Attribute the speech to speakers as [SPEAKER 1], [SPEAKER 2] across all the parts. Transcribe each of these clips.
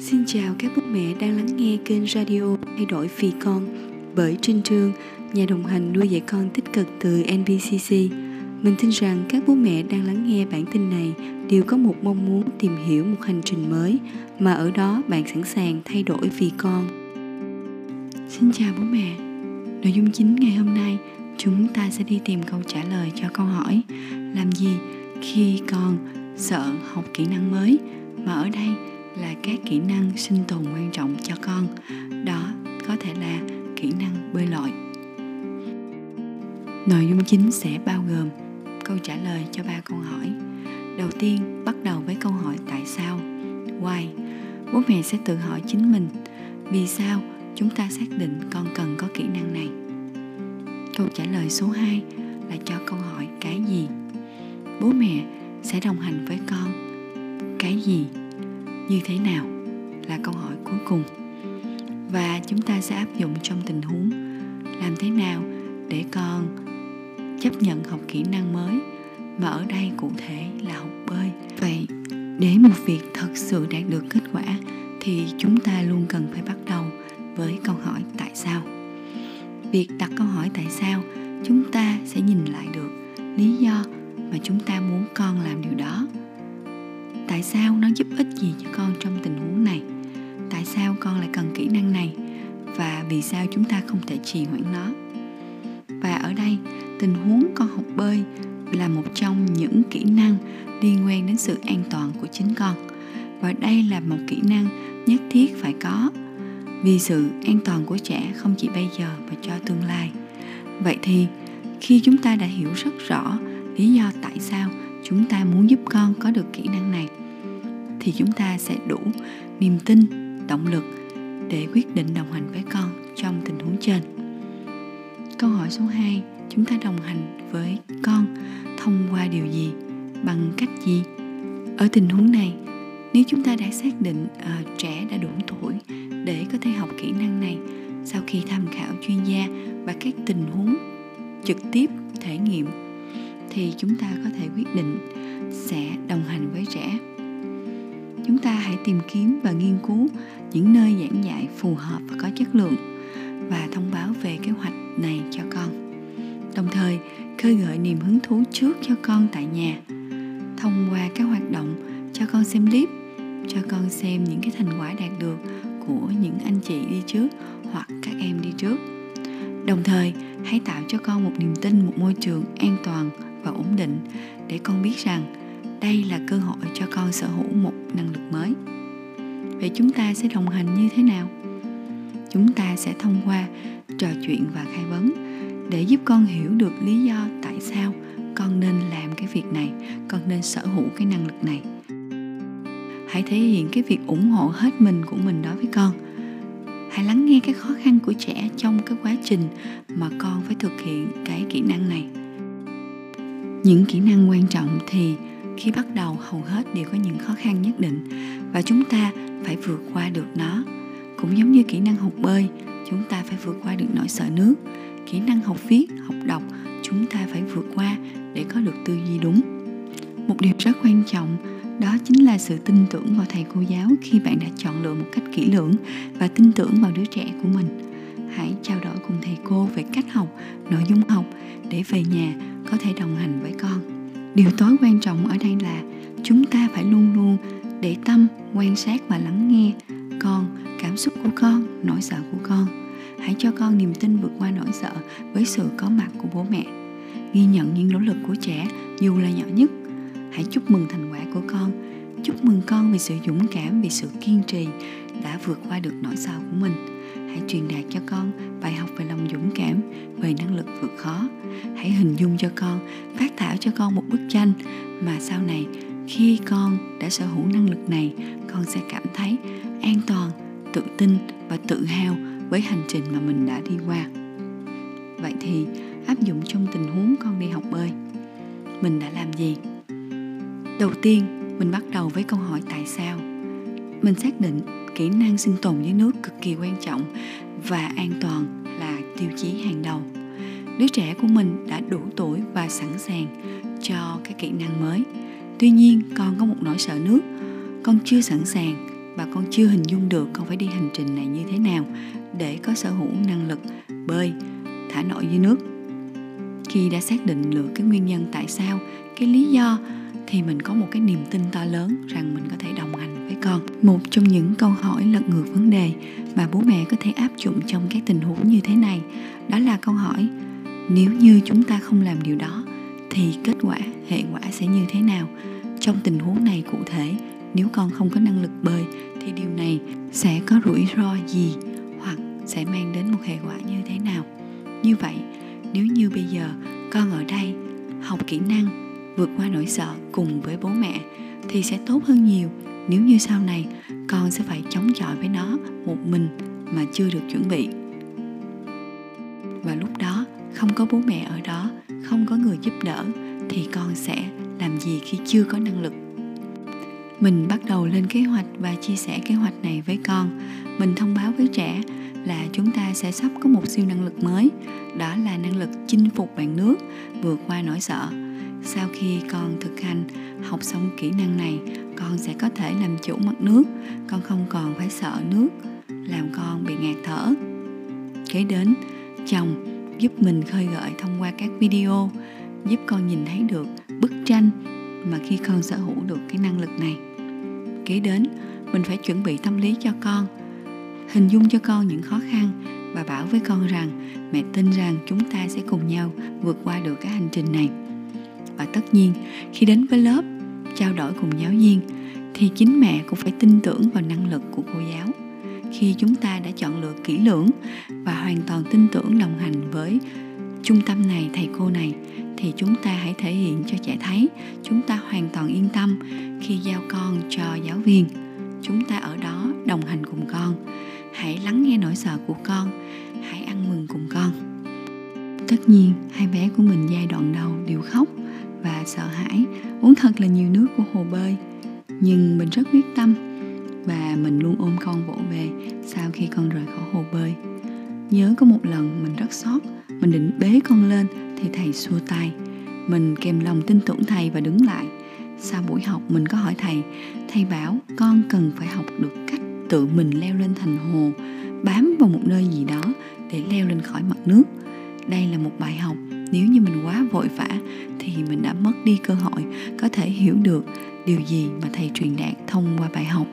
[SPEAKER 1] Xin chào các bố mẹ đang lắng nghe kênh radio Thay đổi vì con bởi Trinh Trương, nhà đồng hành nuôi dạy con tích cực từ NBCC. Mình tin rằng các bố mẹ đang lắng nghe bản tin này đều có một mong muốn tìm hiểu một hành trình mới mà ở đó bạn sẵn sàng thay đổi vì con. Xin chào bố mẹ. Nội dung chính ngày hôm nay chúng ta sẽ đi tìm câu trả lời cho câu hỏi làm gì khi con sợ học kỹ năng mới mà ở đây là các kỹ năng sinh tồn quan trọng cho con. Đó có thể là kỹ năng bơi lội. Nội dung chính sẽ bao gồm câu trả lời cho ba câu hỏi. Đầu tiên, bắt đầu với câu hỏi tại sao? Why? Bố mẹ sẽ tự hỏi chính mình, vì sao chúng ta xác định con cần có kỹ năng này? Câu trả lời số 2 là cho câu hỏi cái gì? Bố mẹ sẽ đồng hành với con. Cái gì như thế nào là câu hỏi cuối cùng. Và chúng ta sẽ áp dụng trong tình huống làm thế nào để con chấp nhận học kỹ năng mới mà ở đây cụ thể là học bơi. Vậy để một việc thật sự đạt được kết quả thì chúng ta luôn cần phải bắt đầu với câu hỏi tại sao. Việc đặt câu hỏi tại sao, chúng ta sẽ nhìn lại được lý do mà chúng ta muốn con làm điều đó tại sao nó giúp ích gì cho con trong tình huống này? Tại sao con lại cần kỹ năng này? Và vì sao chúng ta không thể trì hoãn nó? Và ở đây, tình huống con học bơi là một trong những kỹ năng liên quan đến sự an toàn của chính con. Và đây là một kỹ năng nhất thiết phải có. Vì sự an toàn của trẻ không chỉ bây giờ mà cho tương lai. Vậy thì, khi chúng ta đã hiểu rất rõ lý do tại sao chúng ta muốn giúp con có được kỹ năng này thì chúng ta sẽ đủ niềm tin động lực để quyết định đồng hành với con trong tình huống trên. Câu hỏi số 2 chúng ta đồng hành với con thông qua điều gì bằng cách gì? Ở tình huống này nếu chúng ta đã xác định uh, trẻ đã đủ tuổi để có thể học kỹ năng này sau khi tham khảo chuyên gia và các tình huống trực tiếp thể nghiệm thì chúng ta có thể quyết định sẽ đồng hành với trẻ. Chúng ta hãy tìm kiếm và nghiên cứu những nơi giảng dạy phù hợp và có chất lượng và thông báo về kế hoạch này cho con. Đồng thời, khơi gợi niềm hứng thú trước cho con tại nhà. Thông qua các hoạt động, cho con xem clip, cho con xem những cái thành quả đạt được của những anh chị đi trước hoặc các em đi trước. Đồng thời, hãy tạo cho con một niềm tin một môi trường an toàn và ổn định để con biết rằng đây là cơ hội cho con sở hữu một năng lực mới. Vậy chúng ta sẽ đồng hành như thế nào? Chúng ta sẽ thông qua trò chuyện và khai vấn để giúp con hiểu được lý do tại sao con nên làm cái việc này, con nên sở hữu cái năng lực này. Hãy thể hiện cái việc ủng hộ hết mình của mình đối với con. Hãy lắng nghe cái khó khăn của trẻ trong cái quá trình mà con phải thực hiện cái kỹ năng này những kỹ năng quan trọng thì khi bắt đầu hầu hết đều có những khó khăn nhất định và chúng ta phải vượt qua được nó. Cũng giống như kỹ năng học bơi, chúng ta phải vượt qua được nỗi sợ nước. Kỹ năng học viết, học đọc, chúng ta phải vượt qua để có được tư duy đúng. Một điều rất quan trọng, đó chính là sự tin tưởng vào thầy cô giáo khi bạn đã chọn lựa một cách kỹ lưỡng và tin tưởng vào đứa trẻ của mình hãy trao đổi cùng thầy cô về cách học, nội dung học để về nhà có thể đồng hành với con. Điều tối quan trọng ở đây là chúng ta phải luôn luôn để tâm, quan sát và lắng nghe con, cảm xúc của con, nỗi sợ của con. Hãy cho con niềm tin vượt qua nỗi sợ với sự có mặt của bố mẹ. Ghi nhận những nỗ lực của trẻ, dù là nhỏ nhất. Hãy chúc mừng thành quả của con. Chúc mừng con vì sự dũng cảm, vì sự kiên trì đã vượt qua được nỗi sợ của mình hãy truyền đạt cho con bài học về lòng dũng cảm, về năng lực vượt khó. Hãy hình dung cho con, phát thảo cho con một bức tranh mà sau này, khi con đã sở hữu năng lực này, con sẽ cảm thấy an toàn, tự tin và tự hào với hành trình mà mình đã đi qua. Vậy thì, áp dụng trong tình huống con đi học bơi, mình đã làm gì? Đầu tiên, mình bắt đầu với câu hỏi tại sao. Mình xác định kỹ năng sinh tồn dưới nước cực kỳ quan trọng và an toàn là tiêu chí hàng đầu. Đứa trẻ của mình đã đủ tuổi và sẵn sàng cho cái kỹ năng mới. Tuy nhiên, con có một nỗi sợ nước. Con chưa sẵn sàng và con chưa hình dung được con phải đi hành trình này như thế nào để có sở hữu năng lực bơi, thả nổi dưới nước. Khi đã xác định được cái nguyên nhân tại sao, cái lý do thì mình có một cái niềm tin to lớn rằng mình có thể đồng hành với con. Một trong những câu hỏi lật ngược vấn đề mà bố mẹ có thể áp dụng trong các tình huống như thế này, đó là câu hỏi, nếu như chúng ta không làm điều đó, thì kết quả, hệ quả sẽ như thế nào? Trong tình huống này cụ thể, nếu con không có năng lực bơi, thì điều này sẽ có rủi ro gì? Hoặc sẽ mang đến một hệ quả như thế nào? Như vậy, nếu như bây giờ con ở đây, học kỹ năng vượt qua nỗi sợ cùng với bố mẹ thì sẽ tốt hơn nhiều. Nếu như sau này, con sẽ phải chống chọi với nó một mình mà chưa được chuẩn bị. Và lúc đó, không có bố mẹ ở đó, không có người giúp đỡ, thì con sẽ làm gì khi chưa có năng lực? Mình bắt đầu lên kế hoạch và chia sẻ kế hoạch này với con. Mình thông báo với trẻ là chúng ta sẽ sắp có một siêu năng lực mới. Đó là năng lực chinh phục bạn nước, vượt qua nỗi sợ sau khi con thực hành học xong kỹ năng này, con sẽ có thể làm chủ mặt nước. Con không còn phải sợ nước, làm con bị ngạt thở. Kế đến, chồng giúp mình khơi gợi thông qua các video, giúp con nhìn thấy được bức tranh mà khi con sở hữu được cái năng lực này. Kế đến, mình phải chuẩn bị tâm lý cho con, hình dung cho con những khó khăn và bảo với con rằng, mẹ tin rằng chúng ta sẽ cùng nhau vượt qua được cái hành trình này và tất nhiên, khi đến với lớp, trao đổi cùng giáo viên, thì chính mẹ cũng phải tin tưởng vào năng lực của cô giáo. Khi chúng ta đã chọn lựa kỹ lưỡng và hoàn toàn tin tưởng đồng hành với trung tâm này, thầy cô này, thì chúng ta hãy thể hiện cho trẻ thấy chúng ta hoàn toàn yên tâm khi giao con cho giáo viên. Chúng ta ở đó đồng hành cùng con. Hãy lắng nghe nỗi sợ của con. Hãy ăn mừng cùng con. Tất nhiên, hai bé của mình giai đoạn đầu đều khóc sợ hãi, uống thật là nhiều nước của hồ bơi. Nhưng mình rất quyết tâm và mình luôn ôm con vỗ về sau khi con rời khỏi hồ bơi. Nhớ có một lần mình rất sót mình định bế con lên thì thầy xua tay. Mình kèm lòng tin tưởng thầy và đứng lại. Sau buổi học mình có hỏi thầy thầy bảo con cần phải học được cách tự mình leo lên thành hồ, bám vào một nơi gì đó để leo lên khỏi mặt nước. Đây là một bài học nếu như mình quá vội vã thì mình đã mất đi cơ hội có thể hiểu được điều gì mà thầy truyền đạt thông qua bài học.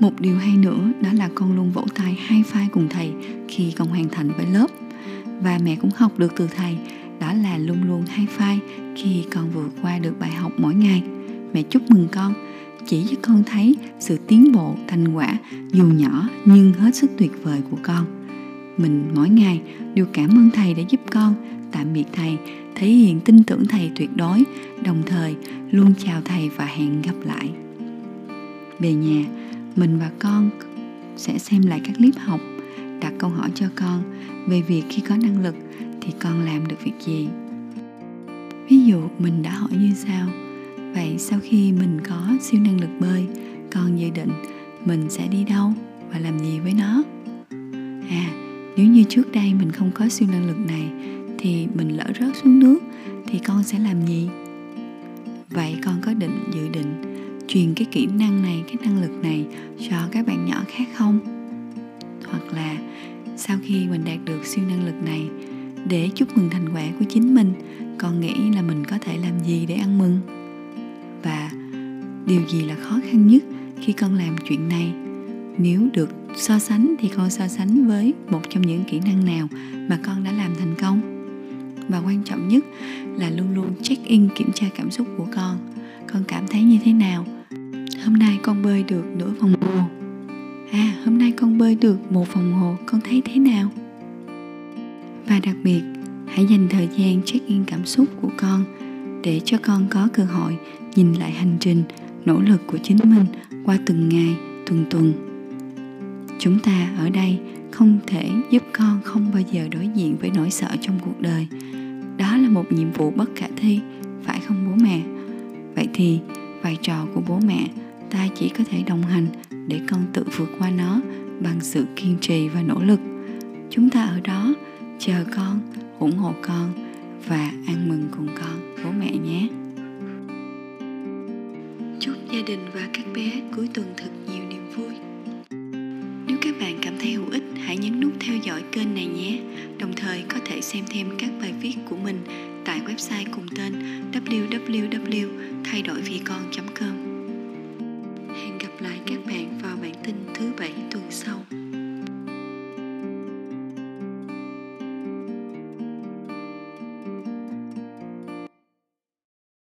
[SPEAKER 1] Một điều hay nữa đó là con luôn vỗ tay hai phai cùng thầy khi con hoàn thành với lớp. Và mẹ cũng học được từ thầy, đó là luôn luôn hai phai khi con vượt qua được bài học mỗi ngày. Mẹ chúc mừng con, chỉ cho con thấy sự tiến bộ, thành quả dù nhỏ nhưng hết sức tuyệt vời của con. Mình mỗi ngày đều cảm ơn thầy đã giúp con tạm biệt thầy, thể hiện tin tưởng thầy tuyệt đối, đồng thời luôn chào thầy và hẹn gặp lại. Về nhà, mình và con sẽ xem lại các clip học, đặt câu hỏi cho con về việc khi có năng lực thì con làm được việc gì. Ví dụ, mình đã hỏi như sau, vậy sau khi mình có siêu năng lực bơi, con dự định mình sẽ đi đâu và làm gì với nó? À nếu như trước đây mình không có siêu năng lực này thì mình lỡ rớt xuống nước thì con sẽ làm gì? Vậy con có định dự định truyền cái kỹ năng này, cái năng lực này cho các bạn nhỏ khác không? Hoặc là sau khi mình đạt được siêu năng lực này, để chúc mừng thành quả của chính mình, con nghĩ là mình có thể làm gì để ăn mừng? Và điều gì là khó khăn nhất khi con làm chuyện này? Nếu được so sánh thì con so sánh với một trong những kỹ năng nào mà con đã làm thành công? Và quan trọng nhất là luôn luôn check in kiểm tra cảm xúc của con. Con cảm thấy như thế nào? Hôm nay con bơi được nửa vòng hồ. À hôm nay con bơi được một vòng hồ. Con thấy thế nào? Và đặc biệt, hãy dành thời gian check in cảm xúc của con để cho con có cơ hội nhìn lại hành trình, nỗ lực của chính mình qua từng ngày, từng tuần. Chúng ta ở đây không thể giúp con không bao giờ đối diện với nỗi sợ trong cuộc đời. Đó là một nhiệm vụ bất khả thi, phải không bố mẹ? Vậy thì, vai trò của bố mẹ, ta chỉ có thể đồng hành để con tự vượt qua nó bằng sự kiên trì và nỗ lực. Chúng ta ở đó, chờ con, ủng hộ con và ăn mừng cùng con, bố mẹ nhé. Chúc gia đình và các bé cuối tuần thật nhiều dõi kênh này nhé. Đồng thời có thể xem thêm các bài viết của mình tại website cùng tên www